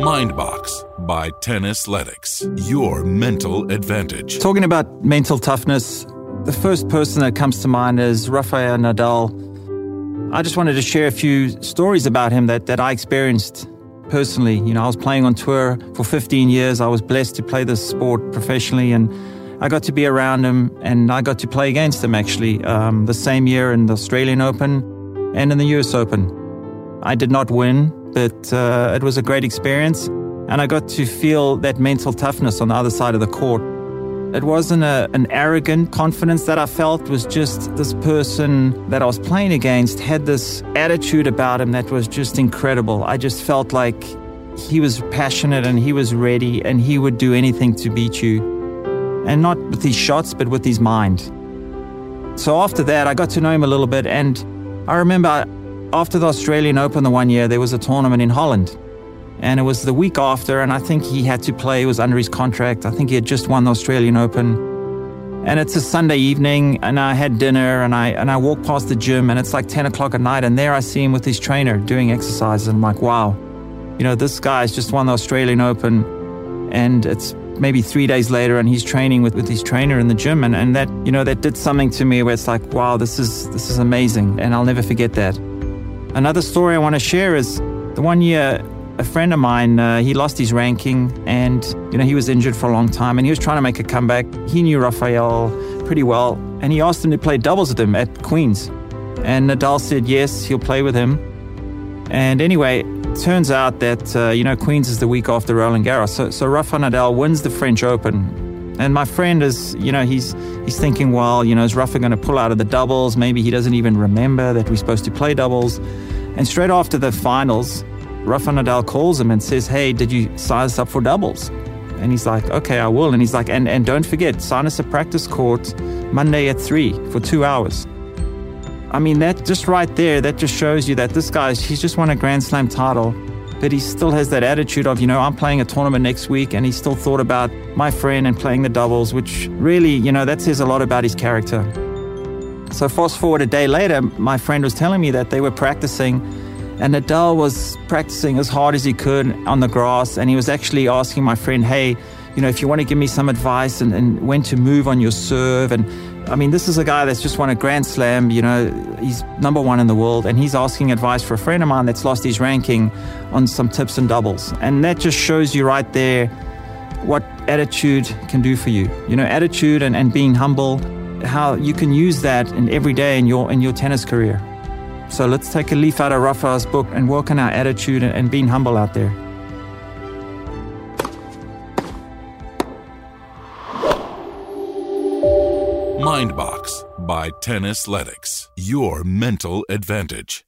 Mindbox by Tennis Tennisletics. Your mental advantage. Talking about mental toughness, the first person that comes to mind is Rafael Nadal. I just wanted to share a few stories about him that, that I experienced personally. You know, I was playing on tour for 15 years. I was blessed to play this sport professionally, and I got to be around him and I got to play against him actually um, the same year in the Australian Open and in the US Open. I did not win, but uh, it was a great experience. And I got to feel that mental toughness on the other side of the court. It wasn't a, an arrogant confidence that I felt, was just this person that I was playing against had this attitude about him that was just incredible. I just felt like he was passionate and he was ready and he would do anything to beat you. And not with his shots, but with his mind. So after that, I got to know him a little bit. And I remember after the Australian Open the one year, there was a tournament in Holland. And it was the week after, and I think he had to play, it was under his contract. I think he had just won the Australian Open. And it's a Sunday evening, and I had dinner, and I and I walked past the gym, and it's like 10 o'clock at night, and there I see him with his trainer doing exercises. And I'm like, wow, you know, this guy's just won the Australian Open, and it's maybe three days later, and he's training with, with his trainer in the gym, and, and that you know that did something to me where it's like, wow, this is this is amazing, and I'll never forget that. Another story I want to share is the one year a friend of mine, uh, he lost his ranking and, you know, he was injured for a long time and he was trying to make a comeback. He knew Rafael pretty well and he asked him to play doubles with him at Queen's. And Nadal said yes, he'll play with him. And anyway, turns out that, uh, you know, Queen's is the week after Roland Garros. So, so Rafa Nadal wins the French Open. And my friend is, you know, he's he's thinking, well, you know, is Rafa going to pull out of the doubles? Maybe he doesn't even remember that we're supposed to play doubles. And straight after the finals, Rafa Nadal calls him and says, Hey, did you sign us up for doubles? And he's like, Okay, I will. And he's like, And, and don't forget, sign us a practice court Monday at three for two hours. I mean, that just right there, that just shows you that this guy, he's just won a Grand Slam title, but he still has that attitude of, you know, I'm playing a tournament next week, and he still thought about my friend and playing the doubles, which really, you know, that says a lot about his character. So, fast forward a day later, my friend was telling me that they were practicing and Nadal was practicing as hard as he could on the grass. And he was actually asking my friend, hey, you know, if you want to give me some advice and, and when to move on your serve. And I mean, this is a guy that's just won a Grand Slam, you know, he's number one in the world. And he's asking advice for a friend of mine that's lost his ranking on some tips and doubles. And that just shows you right there what attitude can do for you. You know, attitude and, and being humble, how you can use that in every day in your in your tennis career. So let's take a leaf out of Rafa's book and work on our attitude and being humble out there. Mindbox by Tennisletics. Your mental advantage.